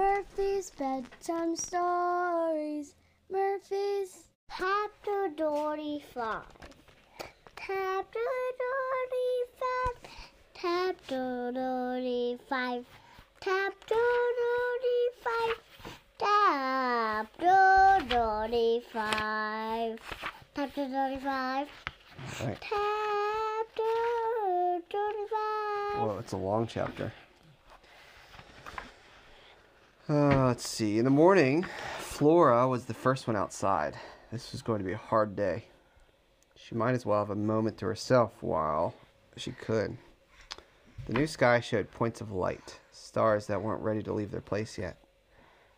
Murphy's bedtime stories. Murphy's. Chapter 25. Chapter 25. Chapter 25. Chapter 25. Chapter 25. Chapter 25. Right. Chapter 25. Well, it's a long chapter. Uh, let's see. In the morning, Flora was the first one outside. This was going to be a hard day. She might as well have a moment to herself while she could. The new sky showed points of light, stars that weren't ready to leave their place yet.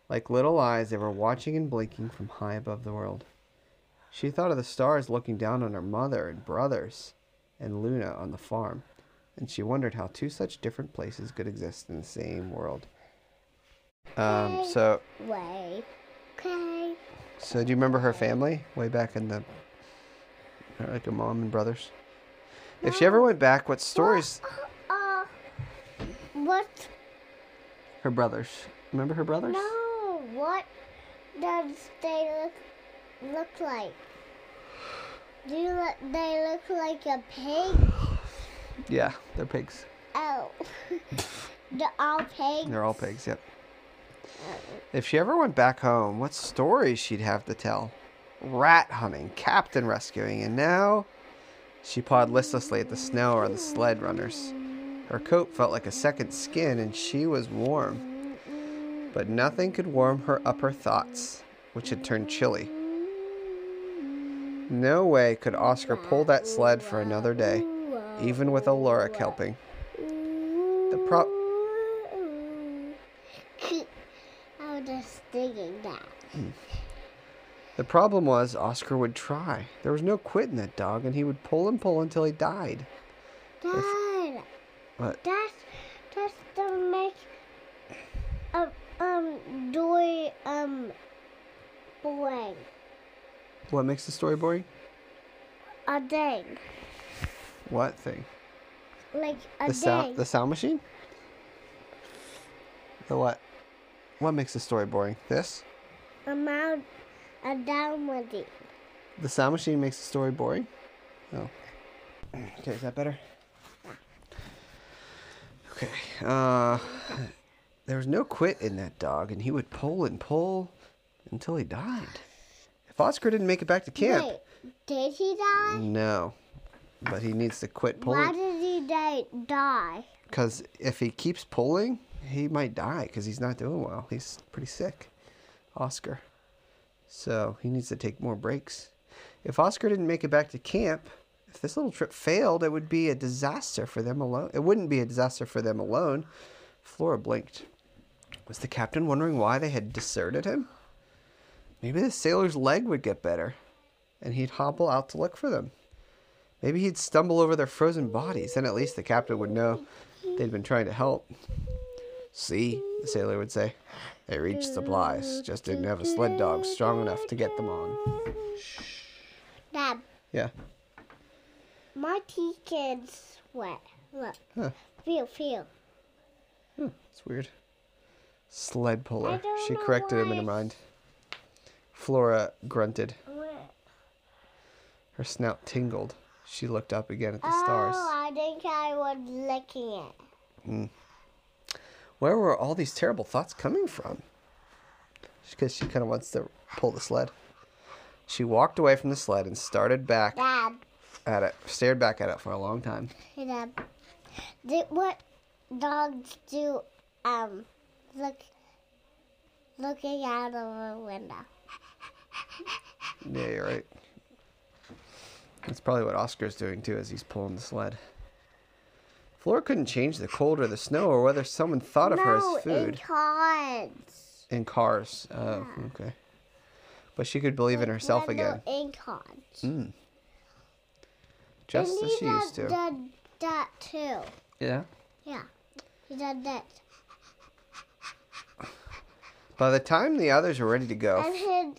Like little eyes, they were watching and blinking from high above the world. She thought of the stars looking down on her mother and brothers and Luna on the farm, and she wondered how two such different places could exist in the same world. Um, so, Way. Okay. so do you remember her family way back in the, like her mom and brothers? If she ever went back, what stories? Uh, what? Her brothers. Remember her brothers? No. What does they look look like? Do you look, they look like a pig? Yeah, they're pigs. Oh, they're all pigs. They're all pigs. Yep. If she ever went back home, what stories she'd have to tell? Rat hunting, captain rescuing, and now she pawed listlessly at the snow or the sled runners. Her coat felt like a second skin, and she was warm. But nothing could warm her upper thoughts, which had turned chilly. No way could Oscar pull that sled for another day, even with Alaric helping. The pro- I was just thinking that. The problem was Oscar would try. There was no quitting that dog, and he would pull and pull until he died. Dad, But that's that's the make a um doy um boy what makes the story boring? a thing What thing? like a The thing. sound the sound machine? The what? What makes the story boring? This? amount a down with it. The sound machine makes the story boring? Oh. Okay, is that better? Okay. Uh there was no quit in that dog, and he would pull and pull until he died. If Oscar didn't make it back to camp, Wait, did he die? no. But he needs to quit pulling. Why did he? Die. Because if he keeps pulling, he might die because he's not doing well. He's pretty sick, Oscar. So he needs to take more breaks. If Oscar didn't make it back to camp, if this little trip failed, it would be a disaster for them alone. It wouldn't be a disaster for them alone. Flora blinked. Was the captain wondering why they had deserted him? Maybe the sailor's leg would get better, and he'd hobble out to look for them. Maybe he'd stumble over their frozen bodies, then at least the captain would know they'd been trying to help. See, the sailor would say. They reached supplies, just didn't have a sled dog strong enough to get them on. Dad, Yeah. my teacher's wet. Look. Huh. Feel, feel. Hmm, it's weird. Sled puller. She corrected him in her mind. Flora grunted. Her snout tingled. She looked up again at the stars. Oh, stars. I think I was licking it. Where were all these terrible thoughts coming from? Because she kind of wants to pull the sled. She walked away from the sled and started back Dad, at it, stared back at it for a long time. hey Dad. Did what dogs do? Um, look, looking out of a window. Yeah, you're right. That's probably what Oscar's doing too as he's pulling the sled. Flora couldn't change the cold or the snow or whether someone thought of her as food in cards. in cars. Oh, okay. But she could believe in herself again, In cards. just and as she used did to. that, that too. Yeah. Yeah, he did that. By the time the others were ready to go, And his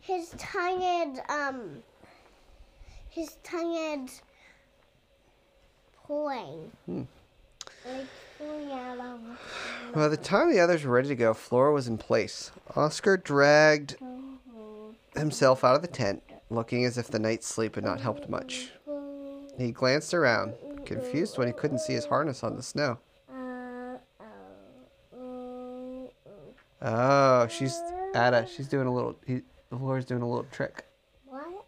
his tongue is um his tongue is pulling. Hmm. Like pulling out of By the time the others were ready to go, Flora was in place. Oscar dragged himself out of the tent, looking as if the night's sleep had not helped much. He glanced around, confused when he couldn't see his harness on the snow. Oh, she's Ada. She's doing a little. He, Flora's doing a little trick. What?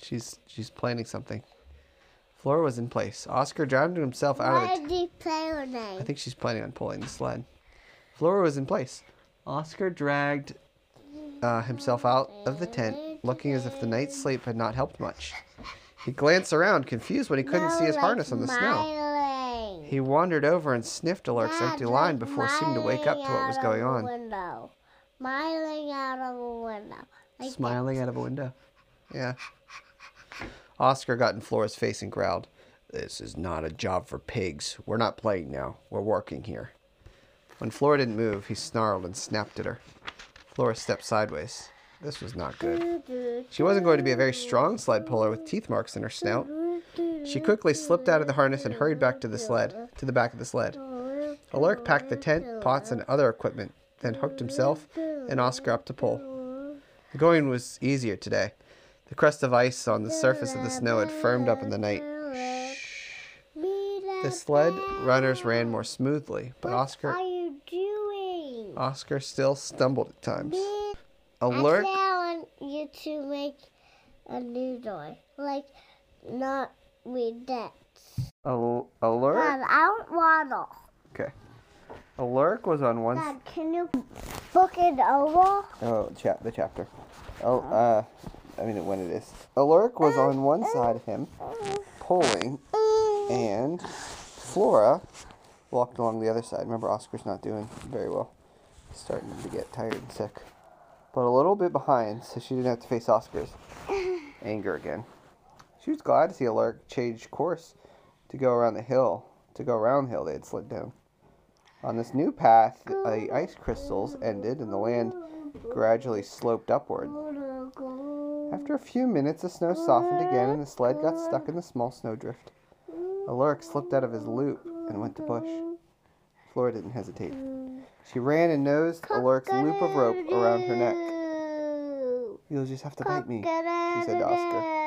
She's she's planning something. Flora was in place. Oscar drowned himself out of the. Why T- did you play with I think she's planning on pulling the sled. Flora was in place. Oscar dragged uh, himself out of the tent, looking as if the night's sleep had not helped much. He glanced around, confused when he couldn't see his harness on the snow. snow. He wandered over and sniffed Alaric's empty line before seeming to wake up to what was going on. Window. Smiling out of a window. Like Smiling out of a window. Yeah. Oscar got in Flora's face and growled, This is not a job for pigs. We're not playing now. We're working here. When Flora didn't move, he snarled and snapped at her. Flora stepped sideways. This was not good. She wasn't going to be a very strong sled puller with teeth marks in her snout. She quickly slipped out of the harness and hurried back to the sled, to the back of the sled. Alaric packed the tent, pots, and other equipment, then hooked himself and Oscar up to pull. The going was easier today. The crust of ice on the surface of the snow had firmed up in the night. The sled runners ran more smoothly, but What Oscar are you doing? Oscar still stumbled at times. Actually, I want you to make a new toy. Like, not with that. Al- Alaric Dad, I don't waddle. Okay. Alaric was on one. Dad, can you book it over? Oh, chap the chapter. Oh, uh, I mean when it is. Alaric was on one side of him, pulling, and Flora walked along the other side. Remember, Oscar's not doing very well. He's starting to get tired and sick. But a little bit behind, so she didn't have to face Oscar's anger again. She was glad to see Alaric change course to go around the hill, to go around the hill they had slid down. On this new path, the ice crystals ended and the land gradually sloped upward. After a few minutes, the snow softened again and the sled got stuck in the small snowdrift. Alaric slipped out of his loop and went to push. Flora didn't hesitate. She ran and nosed Alaric's loop of rope around her neck. You'll just have to bite me, she said to Oscar.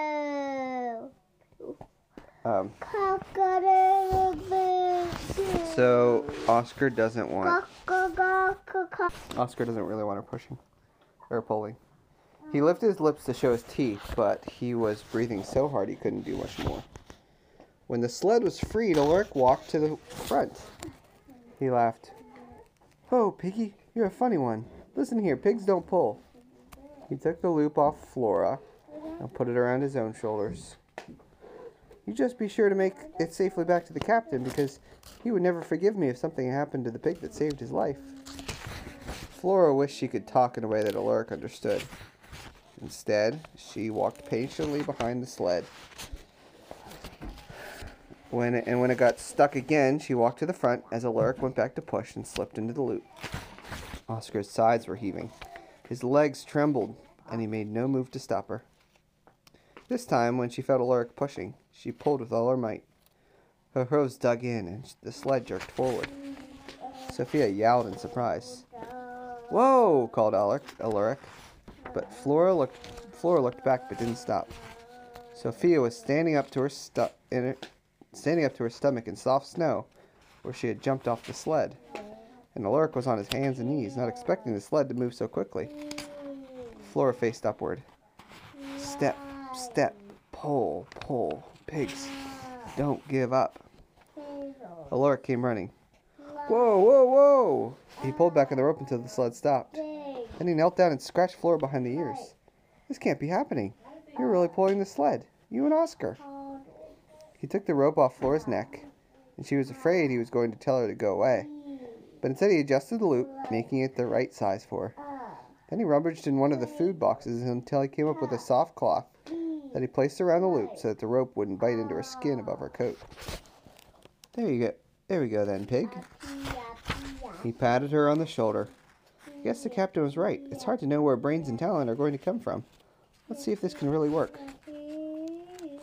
Um, so Oscar doesn't want Oscar doesn't really want her pushing or pulling. He lifted his lips to show his teeth, but he was breathing so hard he couldn't do much more. When the sled was freed, Alaric walked to the front. He laughed. Oh, Piggy, you're a funny one. Listen here, pigs don't pull. He took the loop off Flora and put it around his own shoulders. You just be sure to make it safely back to the captain because he would never forgive me if something happened to the pig that saved his life. Flora wished she could talk in a way that Alaric understood. Instead, she walked patiently behind the sled. When it, and when it got stuck again, she walked to the front as Alaric went back to push and slipped into the loop. Oscar's sides were heaving. His legs trembled, and he made no move to stop her. This time, when she felt Alaric pushing, she pulled with all her might. Her hooves dug in, and the sled jerked forward. Sophia yowled in surprise. Whoa! called Alaric. Alaric. But Flora looked. Flora looked back, but didn't stop. Sophia was standing up to her stu- her, standing up to her stomach in soft snow, where she had jumped off the sled. And Alaric was on his hands and knees, not expecting the sled to move so quickly. Flora faced upward. Step, step, pull, pull. Pigs, don't give up. Alaric came running. Whoa, whoa, whoa! He pulled back on the rope until the sled stopped. Then he knelt down and scratched Flora behind the ears. This can't be happening. You're really pulling the sled. You and Oscar. Uh, he took the rope off Flora's neck, and she was afraid he was going to tell her to go away. But instead, he adjusted the loop, making it the right size for her. Then he rummaged in one of the food boxes until he came up with a soft cloth that he placed around the loop so that the rope wouldn't bite into her skin above her coat. There you go. There we go, then, pig. He patted her on the shoulder. I guess the captain was right. It's hard to know where brains and talent are going to come from. Let's see if this can really work.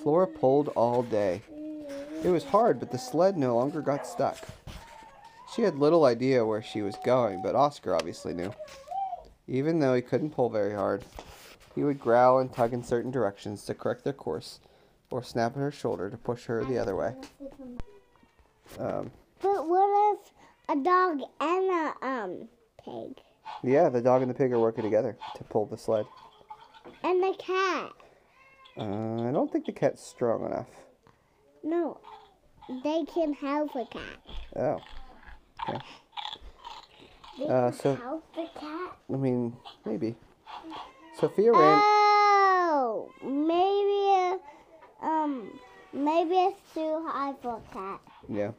Flora pulled all day. It was hard, but the sled no longer got stuck. She had little idea where she was going, but Oscar obviously knew. Even though he couldn't pull very hard, he would growl and tug in certain directions to correct their course, or snap at her shoulder to push her the other way. Um, But what if a dog and a um pig yeah, the dog and the pig are working together to pull the sled. and the cat? Uh, I don't think the cat's strong enough. No, they can help a cat. Oh, They Uh, can so- help the cat. I mean, maybe. Sophia ran. Oh, maybe a, um maybe it's too high for a cat. Yeah.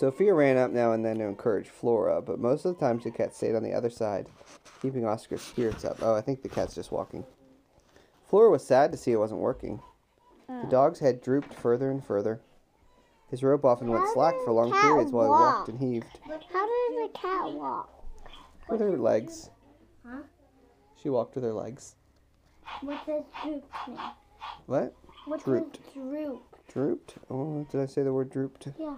Sophia ran up now and then to encourage Flora, but most of the times the cat stayed on the other side, keeping Oscar's spirits up. Oh, I think the cat's just walking. Flora was sad to see it wasn't working. The dog's head drooped further and further. His rope often went slack for long periods while he walked and heaved How does a cat walk? with her legs. Huh? She walked with her legs. What does droop mean? What? What Drooped. does droop? Drooped? Oh, did I say the word drooped? Yeah.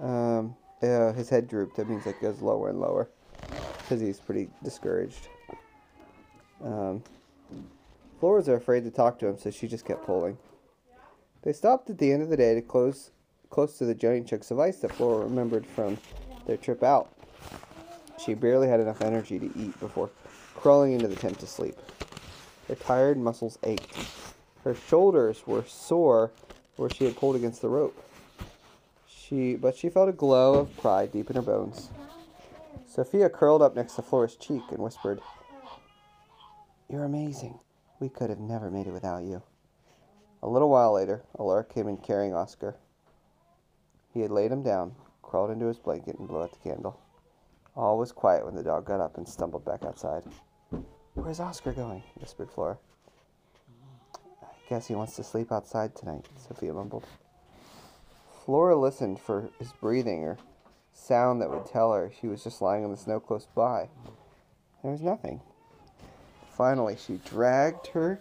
Um, yeah, his head drooped. That means it goes lower and lower because he's pretty discouraged. Um, Floras afraid to talk to him, so she just kept pulling. They stopped at the end of the day to close close to the giant chunks of ice that Flora remembered from their trip out. She barely had enough energy to eat before crawling into the tent to sleep. Her tired muscles ached. Her shoulders were sore where she had pulled against the rope. She, but she felt a glow of pride deep in her bones. Sophia curled up next to Flora's cheek and whispered, You're amazing. We could have never made it without you. A little while later, Alora came in carrying Oscar. He had laid him down, crawled into his blanket, and blew out the candle. All was quiet when the dog got up and stumbled back outside. Where's Oscar going? whispered Flora. I guess he wants to sleep outside tonight, Sophia mumbled. Flora listened for his breathing or sound that would tell her he was just lying in the snow close by. There was nothing. Finally, she dragged her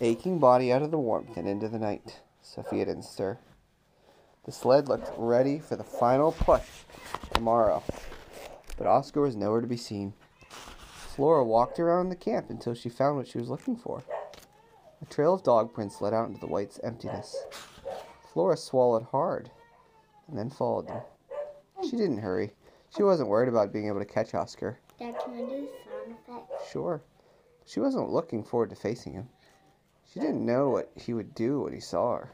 aching body out of the warmth and into the night. Sophia didn't stir. The sled looked ready for the final push tomorrow, but Oscar was nowhere to be seen. Flora walked around the camp until she found what she was looking for. A trail of dog prints led out into the white's emptiness. Flora swallowed hard and then followed them. She didn't hurry. She wasn't worried about being able to catch Oscar. Dad, can I do sound effects? Sure. She wasn't looking forward to facing him. She didn't know what he would do when he saw her.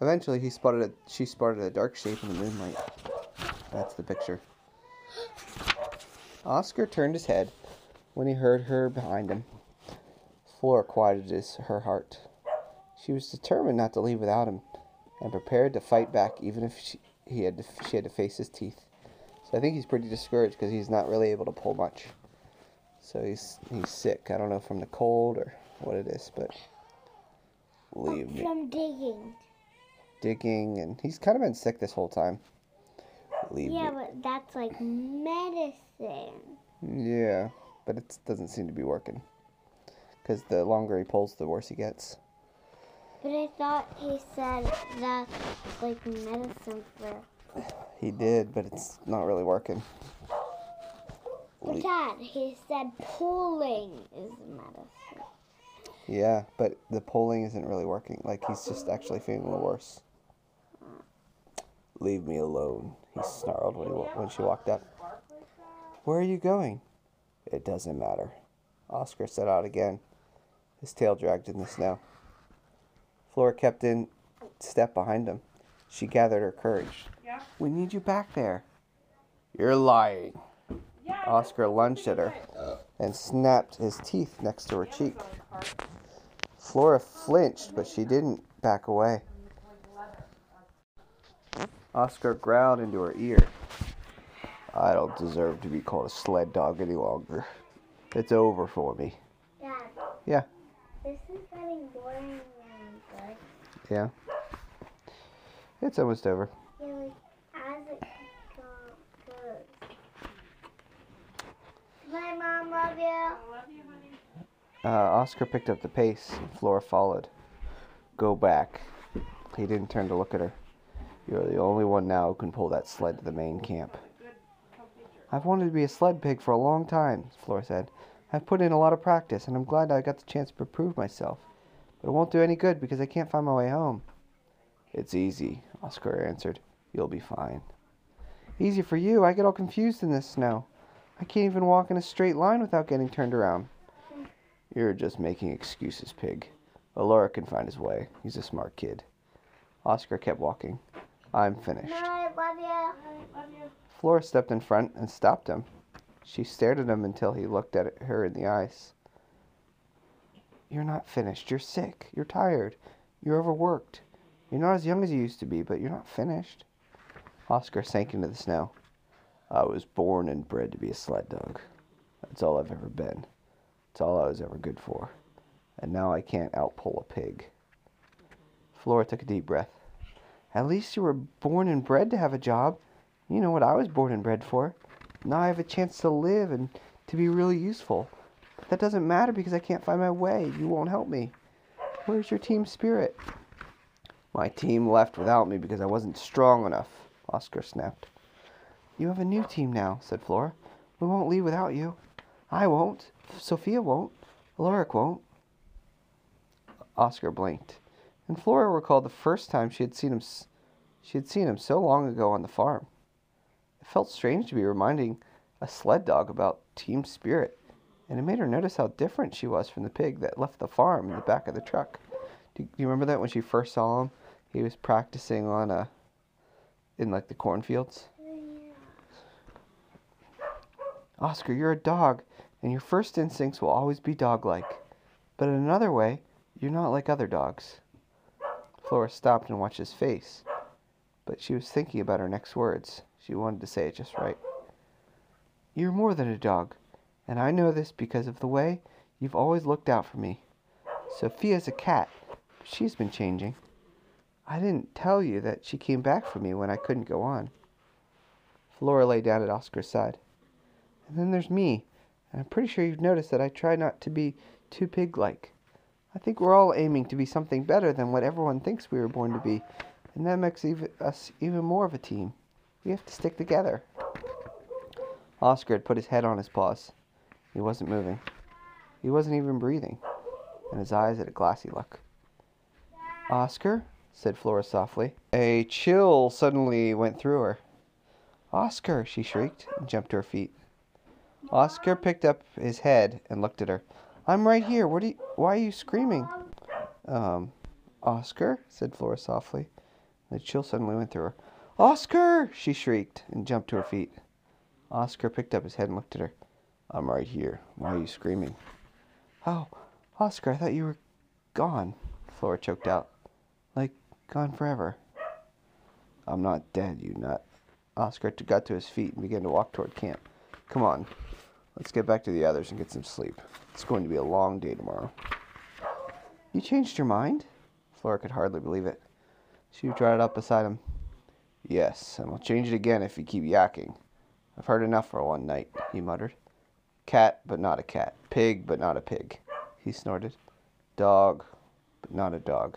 Eventually, he spotted a, she spotted a dark shape in the moonlight. That's the picture. Oscar turned his head when he heard her behind him. Flora quieted his, her heart. She was determined not to leave without him, and prepared to fight back even if she, he had to, she had to face his teeth. So I think he's pretty discouraged because he's not really able to pull much. So he's he's sick. I don't know from the cold or what it is, but leave me From digging. digging, and he's kind of been sick this whole time. Leave Yeah, me. but that's like medicine. Yeah, but it doesn't seem to be working. Because the longer he pulls, the worse he gets. But I thought he said that's like medicine for. He did, but it's not really working. But Dad, he said pulling is medicine. Yeah, but the pulling isn't really working. Like he's just actually feeling worse. Leave me alone, he snarled when, he, when she walked up. Where are you going? It doesn't matter. Oscar set out again, his tail dragged in the snow. Flora kept in step behind him. She gathered her courage. Yeah. We need you back there. You're lying. Yeah, Oscar lunged at her and snapped his teeth next to her cheek. Flora flinched, but she didn't back away. Oscar growled into her ear. I don't deserve to be called a sled dog any longer. It's over for me. Dad. Yeah. This is getting boring and good. Yeah. It's almost over. Yeah, like as it go- goes. Bye, Mom. Love you. I love you, honey. Uh, Oscar picked up the pace, and Flora followed. Go back. He didn't turn to look at her. You're the only one now who can pull that sled to the main camp. I've wanted to be a sled pig for a long time, Flora said. I've put in a lot of practice, and I'm glad I got the chance to prove myself. But it won't do any good because I can't find my way home. It's easy, Oscar answered. You'll be fine. Easy for you. I get all confused in this snow. I can't even walk in a straight line without getting turned around. You're just making excuses, pig. Alora can find his way. He's a smart kid. Oscar kept walking. I'm finished. I love you. Flora stepped in front and stopped him. She stared at him until he looked at her in the eyes. You're not finished. You're sick. You're tired. You're overworked. You're not as young as you used to be, but you're not finished. Oscar sank into the snow. I was born and bred to be a sled dog. That's all I've ever been. It's all I was ever good for. And now I can't outpull a pig. Flora took a deep breath. At least you were born and bred to have a job. You know what I was born and bred for. Now I have a chance to live and to be really useful. That doesn't matter because I can't find my way. You won't help me. Where's your team spirit? My team left without me because I wasn't strong enough, Oscar snapped. You have a new team now, said Flora. We won't leave without you. I won't. Sophia won't. Alaric won't. Oscar blinked, and Flora recalled the first time she had seen him. She had seen him so long ago on the farm. It felt strange to be reminding a sled dog about team spirit, and it made her notice how different she was from the pig that left the farm in the back of the truck. Do you remember that when she first saw him? He was practicing on a in like the cornfields. Oscar, you're a dog, and your first instincts will always be dog-like. But in another way, you're not like other dogs. Flora stopped and watched his face, but she was thinking about her next words. She wanted to say it just right. You're more than a dog, and I know this because of the way you've always looked out for me. Sophia's a cat, but she's been changing. I didn't tell you that she came back for me when I couldn't go on. Flora lay down at Oscar's side. And then there's me, and I'm pretty sure you've noticed that I try not to be too pig-like. I think we're all aiming to be something better than what everyone thinks we were born to be, and that makes us even more of a team. We have to stick together. Oscar had put his head on his paws. He wasn't moving. He wasn't even breathing, and his eyes had a glassy look. Oscar, said Flora softly. A chill suddenly went through her. Oscar, she shrieked, and jumped to her feet. Oscar picked up his head and looked at her. I'm right here. What you, why are you screaming? Um, Oscar, said Flora softly. The chill suddenly went through her. Oscar! she shrieked and jumped to her feet. Oscar picked up his head and looked at her. I'm right here. Why are you screaming? Oh, Oscar, I thought you were gone, Flora choked out. Like, gone forever. I'm not dead, you nut. Oscar got to his feet and began to walk toward camp. Come on, let's get back to the others and get some sleep. It's going to be a long day tomorrow. You changed your mind? Flora could hardly believe it. She trotted up beside him. Yes, and I'll change it again if you keep yakking. I've heard enough for one night, he muttered. Cat, but not a cat. Pig, but not a pig, he snorted. Dog, but not a dog.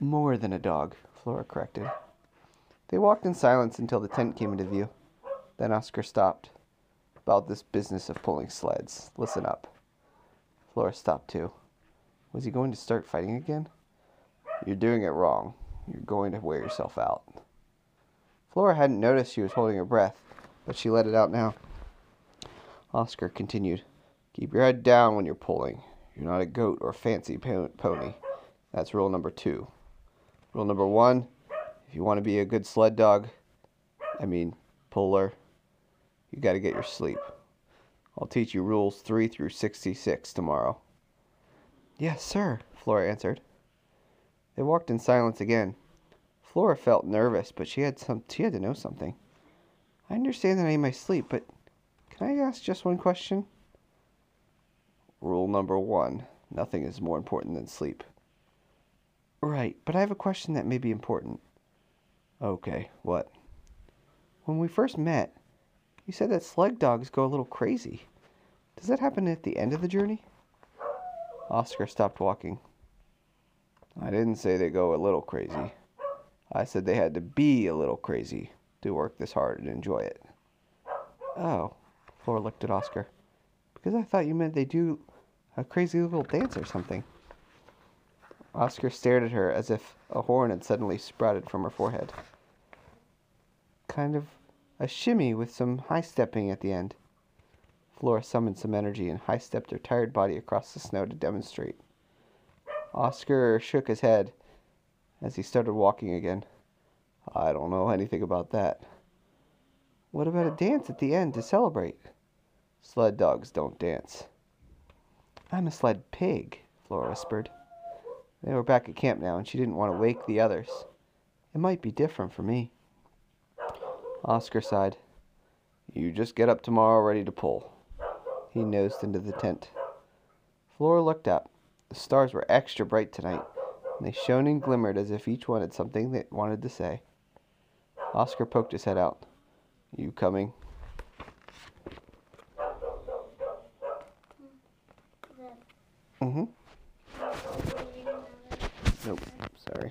More than a dog, Flora corrected. They walked in silence until the tent came into view. Then Oscar stopped. About this business of pulling sleds. Listen up. Flora stopped too. Was he going to start fighting again? You're doing it wrong. You're going to wear yourself out. Flora hadn't noticed she was holding her breath, but she let it out now. Oscar continued. Keep your head down when you're pulling. You're not a goat or fancy pony. That's rule number two. Rule number one if you want to be a good sled dog, I mean, puller, you got to get your sleep. I'll teach you rules 3 through 66 tomorrow. Yes, sir, Flora answered. They walked in silence again. Flora felt nervous, but she had some she had to know something. I understand that I need my sleep, but can I ask just one question? Rule number 1. Nothing is more important than sleep. Right, but I have a question that may be important. Okay, what? When we first met, you said that sled dogs go a little crazy. Does that happen at the end of the journey? Oscar stopped walking. I didn't say they go a little crazy. I said they had to be a little crazy to work this hard and enjoy it. Oh, Flora looked at Oscar. Because I thought you meant they do a crazy little dance or something. Oscar stared at her as if a horn had suddenly sprouted from her forehead. Kind of a shimmy with some high stepping at the end. Flora summoned some energy and high stepped her tired body across the snow to demonstrate. Oscar shook his head as he started walking again. I don't know anything about that. What about a dance at the end to celebrate? Sled dogs don't dance. I'm a sled pig, Flora whispered. They were back at camp now, and she didn't want to wake the others. It might be different for me. Oscar sighed. You just get up tomorrow ready to pull. He nosed into the tent. Flora looked up. The stars were extra bright tonight, and they shone and glimmered as if each one had something they wanted to say. Oscar poked his head out. You coming? Mm-hmm. Nope. Sorry.